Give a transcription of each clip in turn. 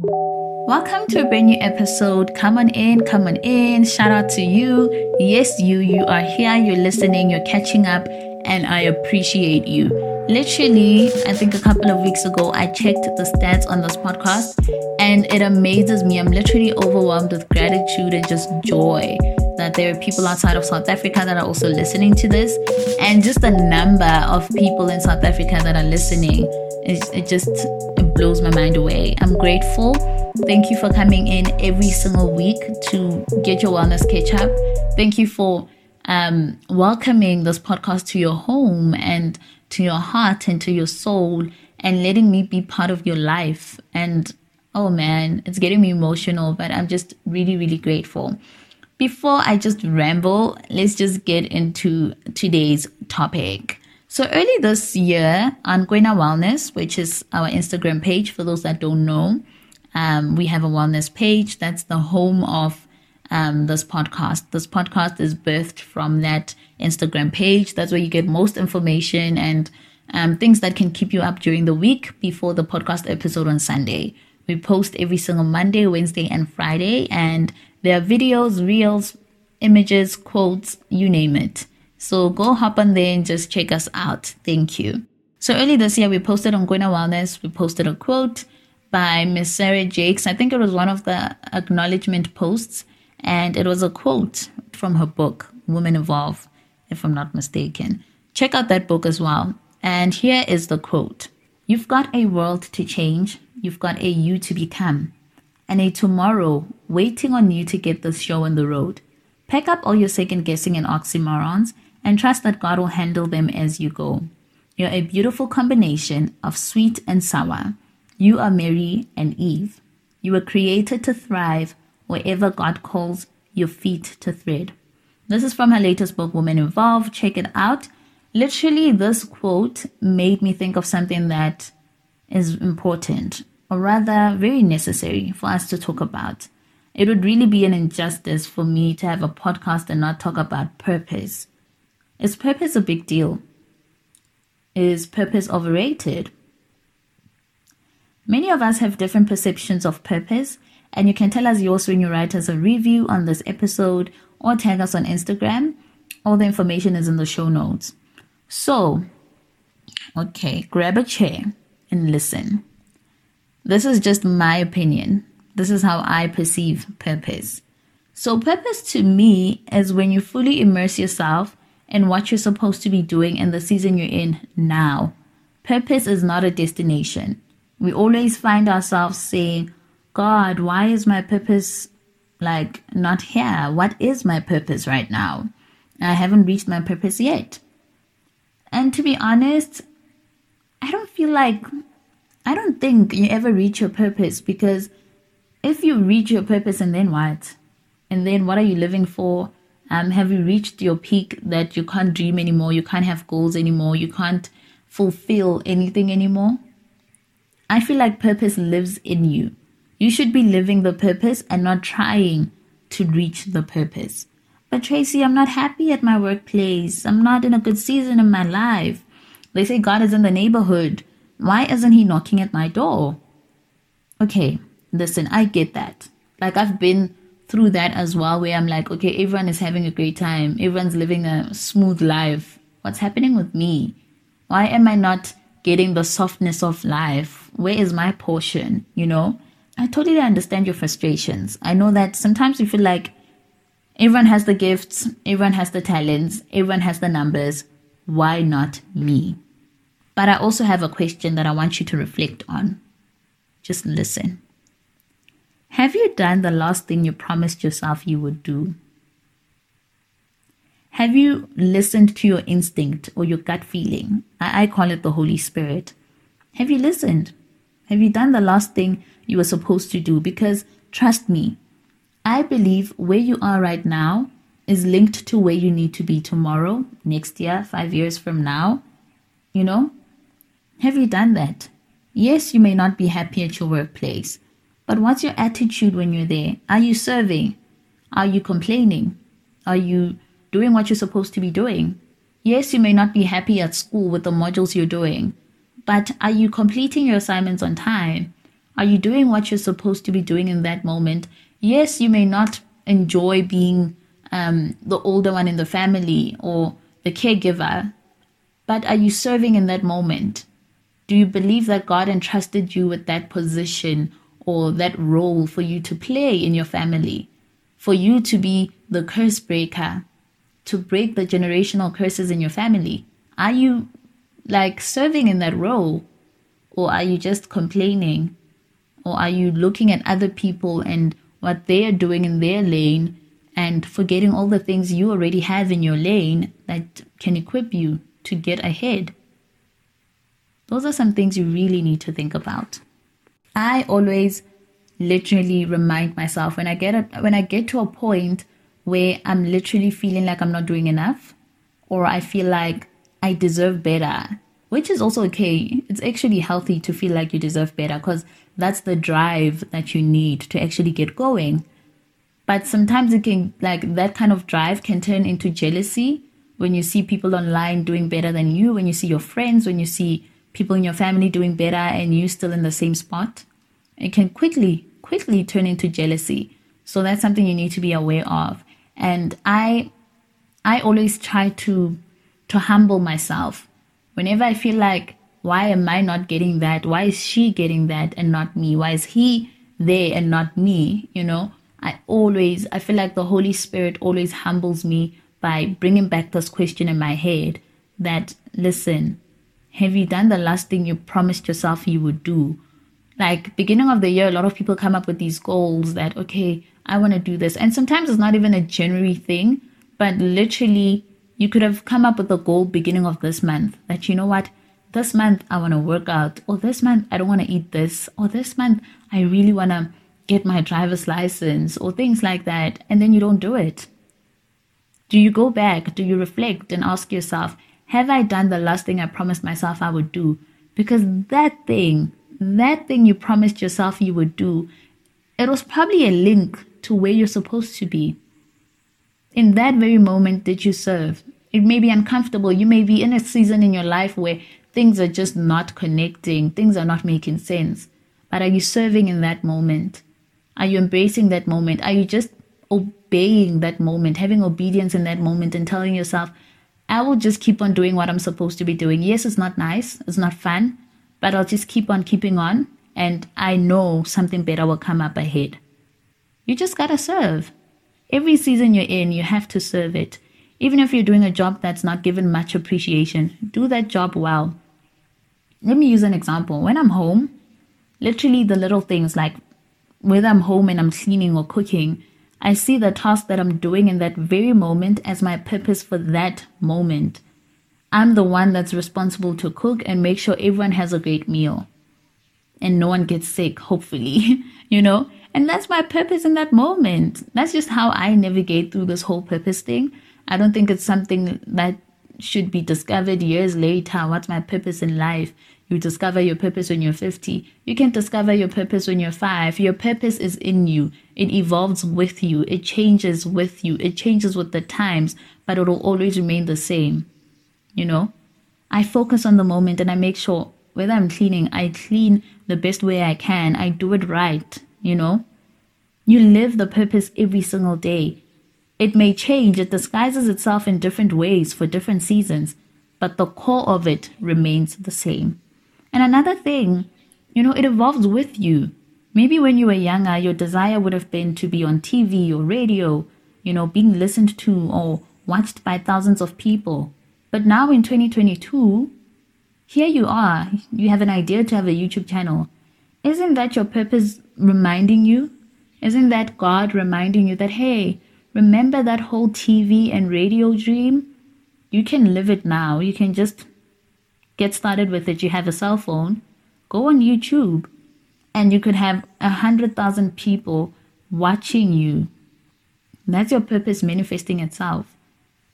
Welcome to a brand new episode. Come on in, come on in. Shout out to you. Yes, you, you are here, you're listening, you're catching up, and I appreciate you. Literally, I think a couple of weeks ago, I checked the stats on this podcast, and it amazes me. I'm literally overwhelmed with gratitude and just joy that there are people outside of South Africa that are also listening to this, and just the number of people in South Africa that are listening. It, it just blows my mind away. I'm grateful. Thank you for coming in every single week to get your wellness catch up. Thank you for um, welcoming this podcast to your home and to your heart and to your soul and letting me be part of your life. And oh man, it's getting me emotional, but I'm just really, really grateful. Before I just ramble, let's just get into today's topic. So early this year on Koena Wellness, which is our Instagram page, for those that don't know, um, we have a wellness page. That's the home of um, this podcast. This podcast is birthed from that Instagram page. That's where you get most information and um, things that can keep you up during the week before the podcast episode on Sunday. We post every single Monday, Wednesday, and Friday, and there are videos, reels, images, quotes, you name it. So go hop on there and just check us out. Thank you. So early this year, we posted on Koena Wellness, we posted a quote by Miss Sarah Jakes. I think it was one of the acknowledgement posts, and it was a quote from her book, Women Evolve, if I'm not mistaken. Check out that book as well. And here is the quote You've got a world to change, you've got a you to become and a tomorrow waiting on you to get this show on the road. Pack up all your second guessing and oxymorons and trust that God will handle them as you go. You're a beautiful combination of sweet and sour. You are Mary and Eve. You were created to thrive wherever God calls your feet to tread. This is from her latest book, Women Evolve. Check it out. Literally, this quote made me think of something that is important or rather very necessary for us to talk about. It would really be an injustice for me to have a podcast and not talk about purpose. Is purpose a big deal? Is purpose overrated? Many of us have different perceptions of purpose, and you can tell us yours when you write us a review on this episode or tag us on Instagram. All the information is in the show notes. So, okay, grab a chair and listen. This is just my opinion. This is how I perceive purpose. So, purpose to me is when you fully immerse yourself in what you're supposed to be doing in the season you're in now. Purpose is not a destination. We always find ourselves saying, God, why is my purpose like not here? What is my purpose right now? I haven't reached my purpose yet. And to be honest, I don't feel like I don't think you ever reach your purpose because if you reach your purpose and then what? And then what are you living for? Um, have you reached your peak that you can't dream anymore? You can't have goals anymore. You can't fulfill anything anymore. I feel like purpose lives in you. You should be living the purpose and not trying to reach the purpose. But Tracy, I'm not happy at my workplace. I'm not in a good season in my life. They say God is in the neighborhood. Why isn't he knocking at my door? Okay, listen, I get that. Like, I've been through that as well, where I'm like, okay, everyone is having a great time, everyone's living a smooth life. What's happening with me? Why am I not getting the softness of life? Where is my portion? You know, I totally understand your frustrations. I know that sometimes you feel like everyone has the gifts, everyone has the talents, everyone has the numbers. Why not me? But I also have a question that I want you to reflect on. Just listen. Have you done the last thing you promised yourself you would do? Have you listened to your instinct or your gut feeling? I, I call it the Holy Spirit. Have you listened? Have you done the last thing you were supposed to do? Because trust me, I believe where you are right now is linked to where you need to be tomorrow, next year, five years from now. You know, have you done that? Yes, you may not be happy at your workplace, but what's your attitude when you're there? Are you serving? Are you complaining? Are you doing what you're supposed to be doing? Yes, you may not be happy at school with the modules you're doing, but are you completing your assignments on time? Are you doing what you're supposed to be doing in that moment? Yes, you may not enjoy being um, the older one in the family or the caregiver, but are you serving in that moment? Do you believe that God entrusted you with that position or that role for you to play in your family? For you to be the curse breaker, to break the generational curses in your family? Are you like serving in that role? Or are you just complaining? Or are you looking at other people and what they are doing in their lane and forgetting all the things you already have in your lane that can equip you to get ahead? Those are some things you really need to think about. I always literally remind myself when I get a, when I get to a point where I'm literally feeling like I'm not doing enough or I feel like I deserve better, which is also okay. It's actually healthy to feel like you deserve better because that's the drive that you need to actually get going. But sometimes it can, like, that kind of drive can turn into jealousy when you see people online doing better than you, when you see your friends, when you see people in your family doing better and you still in the same spot. It can quickly, quickly turn into jealousy. So that's something you need to be aware of. And I, I always try to to humble myself. Whenever I feel like, why am I not getting that? Why is she getting that and not me? Why is he there and not me? You know, I always, I feel like the Holy Spirit always humbles me by bringing back this question in my head that, listen, have you done the last thing you promised yourself you would do? Like beginning of the year, a lot of people come up with these goals that, okay, I want to do this. And sometimes it's not even a January thing, but literally you could have come up with a goal beginning of this month that, you know what, this month I want to work out, or this month I don't want to eat this, or this month I really want to get my driver's license, or things like that, and then you don't do it. Do you go back? Do you reflect and ask yourself, have I done the last thing I promised myself I would do? Because that thing, that thing you promised yourself you would do, it was probably a link to where you're supposed to be in that very moment that you serve. It may be uncomfortable. You may be in a season in your life where things are just not connecting, things are not making sense. But are you serving in that moment? Are you embracing that moment? Are you just obeying that moment, having obedience in that moment, and telling yourself, I will just keep on doing what I'm supposed to be doing? Yes, it's not nice, it's not fun, but I'll just keep on keeping on, and I know something better will come up ahead. You just gotta serve. Every season you're in, you have to serve it. Even if you're doing a job that's not given much appreciation, do that job well. Let me use an example. When I'm home, literally the little things like whether I'm home and I'm cleaning or cooking, I see the task that I'm doing in that very moment as my purpose for that moment. I'm the one that's responsible to cook and make sure everyone has a great meal and no one gets sick, hopefully, you know? And that's my purpose in that moment. That's just how I navigate through this whole purpose thing. I don't think it's something that should be discovered years later. What's my purpose in life? You discover your purpose when you're 50. You can discover your purpose when you're five. Your purpose is in you. It evolves with you. It changes with you. It changes with the times, but it will always remain the same. You know, I focus on the moment and I make sure whether I'm cleaning, I clean the best way I can. I do it right you know? You live the purpose every single day. It may change, it disguises itself in different ways for different seasons, but the core of it remains the same. And another thing, you know, it evolves with you. Maybe when you were younger, your desire would have been to be on TV or radio, you know, being listened to or watched by thousands of people. But now in 2022, here you are. You have an idea to have a YouTube channel. Isn't that your purpose reminding you? Isn't that God reminding you that, hey, remember that whole TV and radio dream? You can live it now. You can just get started with it. You have a cell phone, go on YouTube, and you could have a hundred thousand people watching you. That's your purpose manifesting itself.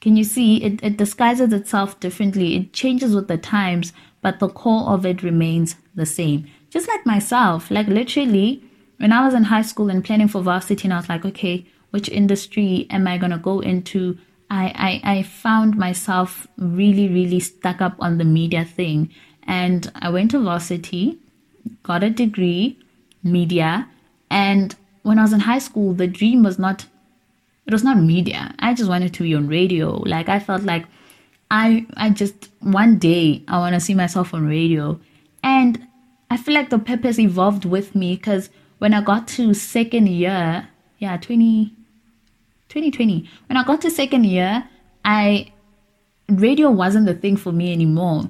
Can you see it, it disguises itself differently? It changes with the times, but the core of it remains the same. Just like myself, like literally, when I was in high school and planning for varsity, and I was like, okay, which industry am I gonna go into? I, I, I found myself really, really stuck up on the media thing. And I went to varsity, got a degree, media. And when I was in high school, the dream was not it was not media. I just wanted to be on radio. Like I felt like I I just one day I want to see myself on radio. And I feel like the purpose evolved with me because when I got to second year, yeah, 20, 2020, when I got to second year, I radio wasn't the thing for me anymore.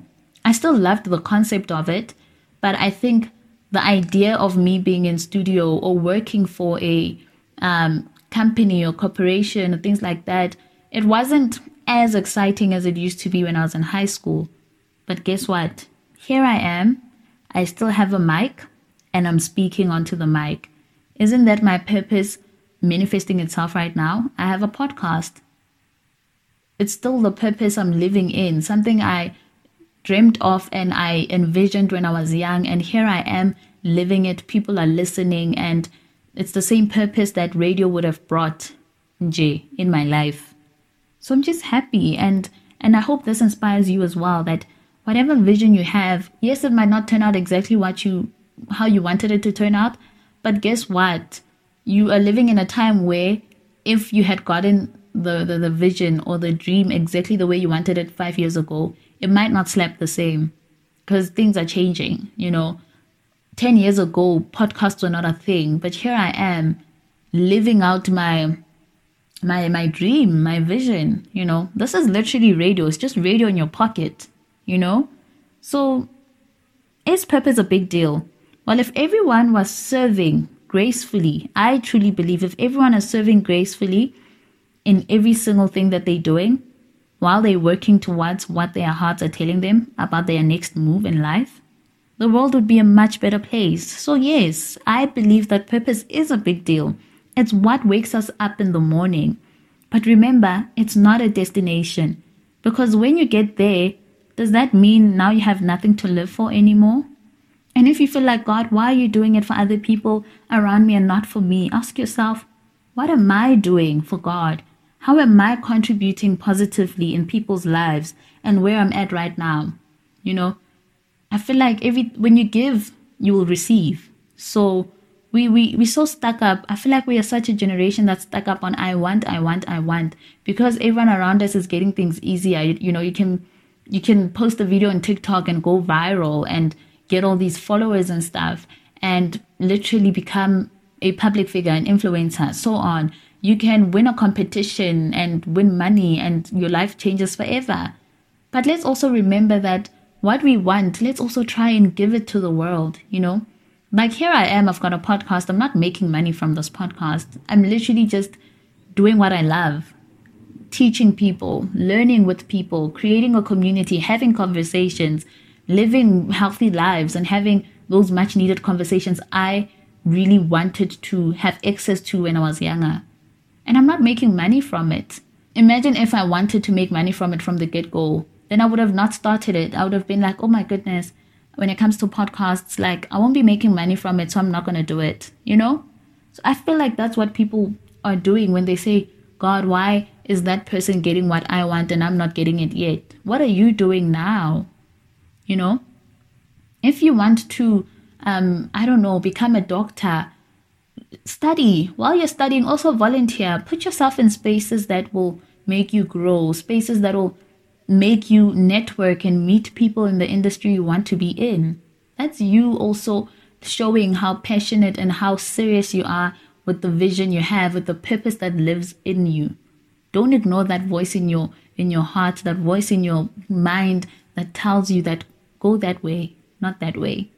I still loved the concept of it, but I think the idea of me being in studio or working for a um, company or corporation or things like that, it wasn't as exciting as it used to be when I was in high school. But guess what? Here I am. I still have a mic and I'm speaking onto the mic. Isn't that my purpose manifesting itself right now? I have a podcast. It's still the purpose I'm living in, something I dreamed of and I envisioned when I was young. And here I am living it. People are listening and it's the same purpose that radio would have brought Jay in my life. So I'm just happy and and I hope this inspires you as well that whatever vision you have, yes, it might not turn out exactly what you how you wanted it to turn out, but guess what? You are living in a time where if you had gotten the, the, the vision or the dream exactly the way you wanted it five years ago, it might not slap the same because things are changing, you know. 10 years ago, podcasts were not a thing, but here I am living out my my my dream, my vision, you know. This is literally radio. It's just radio in your pocket, you know? So is purpose a big deal? Well, if everyone was serving gracefully, I truly believe if everyone is serving gracefully in every single thing that they're doing, while they're working towards what their hearts are telling them about their next move in life, the world would be a much better place. So, yes, I believe that purpose is a big deal. It's what wakes us up in the morning. But remember, it's not a destination. Because when you get there, does that mean now you have nothing to live for anymore? And if you feel like, God, why are you doing it for other people around me and not for me? Ask yourself, what am I doing for God? How am I contributing positively in people's lives and where I'm at right now? You know, I feel like every when you give, you will receive. So we we we so stuck up. I feel like we are such a generation that's stuck up on I want, I want, I want because everyone around us is getting things easier. You, you know, you can you can post a video on TikTok and go viral and get all these followers and stuff and literally become a public figure, an influencer, so on. You can win a competition and win money and your life changes forever. But let's also remember that what we want, let's also try and give it to the world, you know? Like here I am, I've got a podcast. I'm not making money from this podcast. I'm literally just doing what I love teaching people, learning with people, creating a community, having conversations, living healthy lives, and having those much needed conversations I really wanted to have access to when I was younger. And I'm not making money from it. Imagine if I wanted to make money from it from the get go then I would have not started it. I would have been like, oh my goodness, when it comes to podcasts, like I won't be making money from it, so I'm not going to do it, you know? So I feel like that's what people are doing when they say, God, why is that person getting what I want and I'm not getting it yet? What are you doing now? You know? If you want to, um, I don't know, become a doctor, study. While you're studying, also volunteer. Put yourself in spaces that will make you grow, spaces that will make you network and meet people in the industry you want to be in. That's you also showing how passionate and how serious you are with the vision you have, with the purpose that lives in you. Don't ignore that voice in your in your heart, that voice in your mind that tells you that go that way, not that way.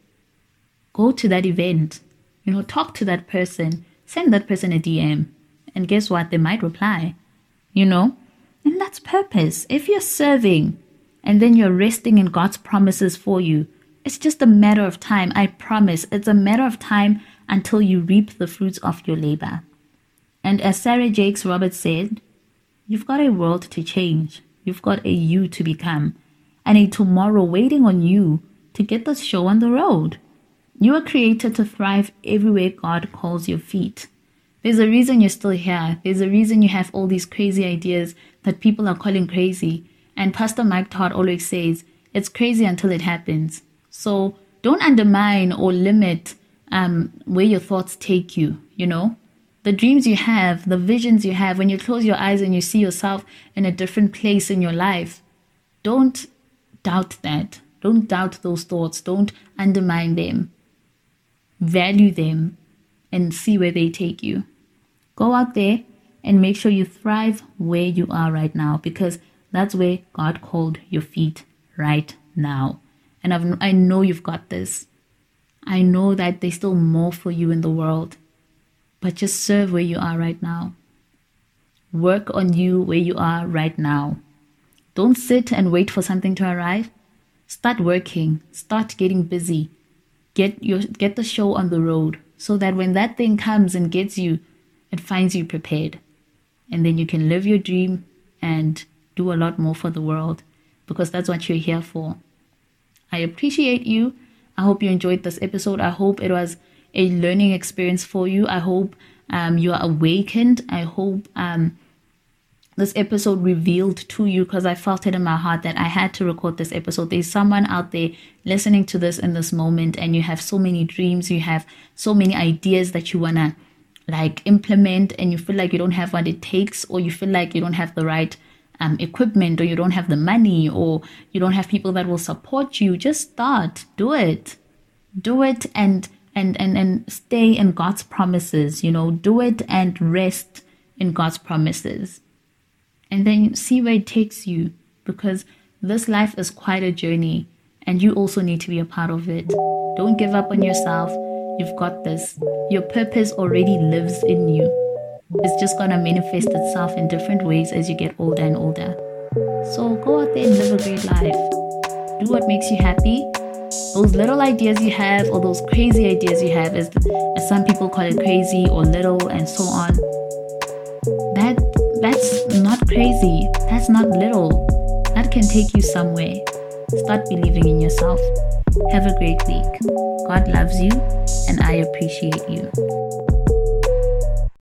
Go to that event. You know, talk to that person, send that person a DM, and guess what? They might reply. You know, and that's purpose. If you're serving and then you're resting in God's promises for you, it's just a matter of time. I promise. It's a matter of time until you reap the fruits of your labor. And as Sarah Jakes Roberts said, you've got a world to change. You've got a you to become and a tomorrow waiting on you to get the show on the road. You are created to thrive everywhere God calls your feet. There's a reason you're still here. There's a reason you have all these crazy ideas that people are calling crazy. And Pastor Mike Todd always says, it's crazy until it happens. So don't undermine or limit um, where your thoughts take you, you know? The dreams you have, the visions you have, when you close your eyes and you see yourself in a different place in your life, don't doubt that. Don't doubt those thoughts. Don't undermine them. Value them and see where they take you. Go out there and make sure you thrive where you are right now because that's where God called your feet right now. And I've, I know you've got this. I know that there's still more for you in the world, but just serve where you are right now. Work on you where you are right now. Don't sit and wait for something to arrive. Start working, start getting busy. Get your get the show on the road so that when that thing comes and gets you, it finds you prepared. And then you can live your dream and do a lot more for the world because that's what you're here for. I appreciate you. I hope you enjoyed this episode. I hope it was a learning experience for you. I hope um, you are awakened. I hope um, this episode revealed to you because I felt it in my heart that I had to record this episode. There's someone out there listening to this in this moment, and you have so many dreams, you have so many ideas that you want to like implement, and you feel like you don't have what it takes, or you feel like you don't have the right um, equipment or you don't have the money or you don't have people that will support you. Just start. Do it. Do it and and and and stay in god's promises you know? Do it and rest in god's promises and then see where it takes you because this life is quite a journey and you also need to be a part of it don't give up on yourself you've got this your purpose already lives in you it's just gonna manifest itself in different ways as you get older and older. So go out there and live a great life. Do what makes you happy. Those little ideas you have, or those crazy ideas you have, as, as some people call it crazy or little and so on. That that's crazy. That's not little. That can take you somewhere. Start believing in yourself. Have a great week. God loves you, and I appreciate you.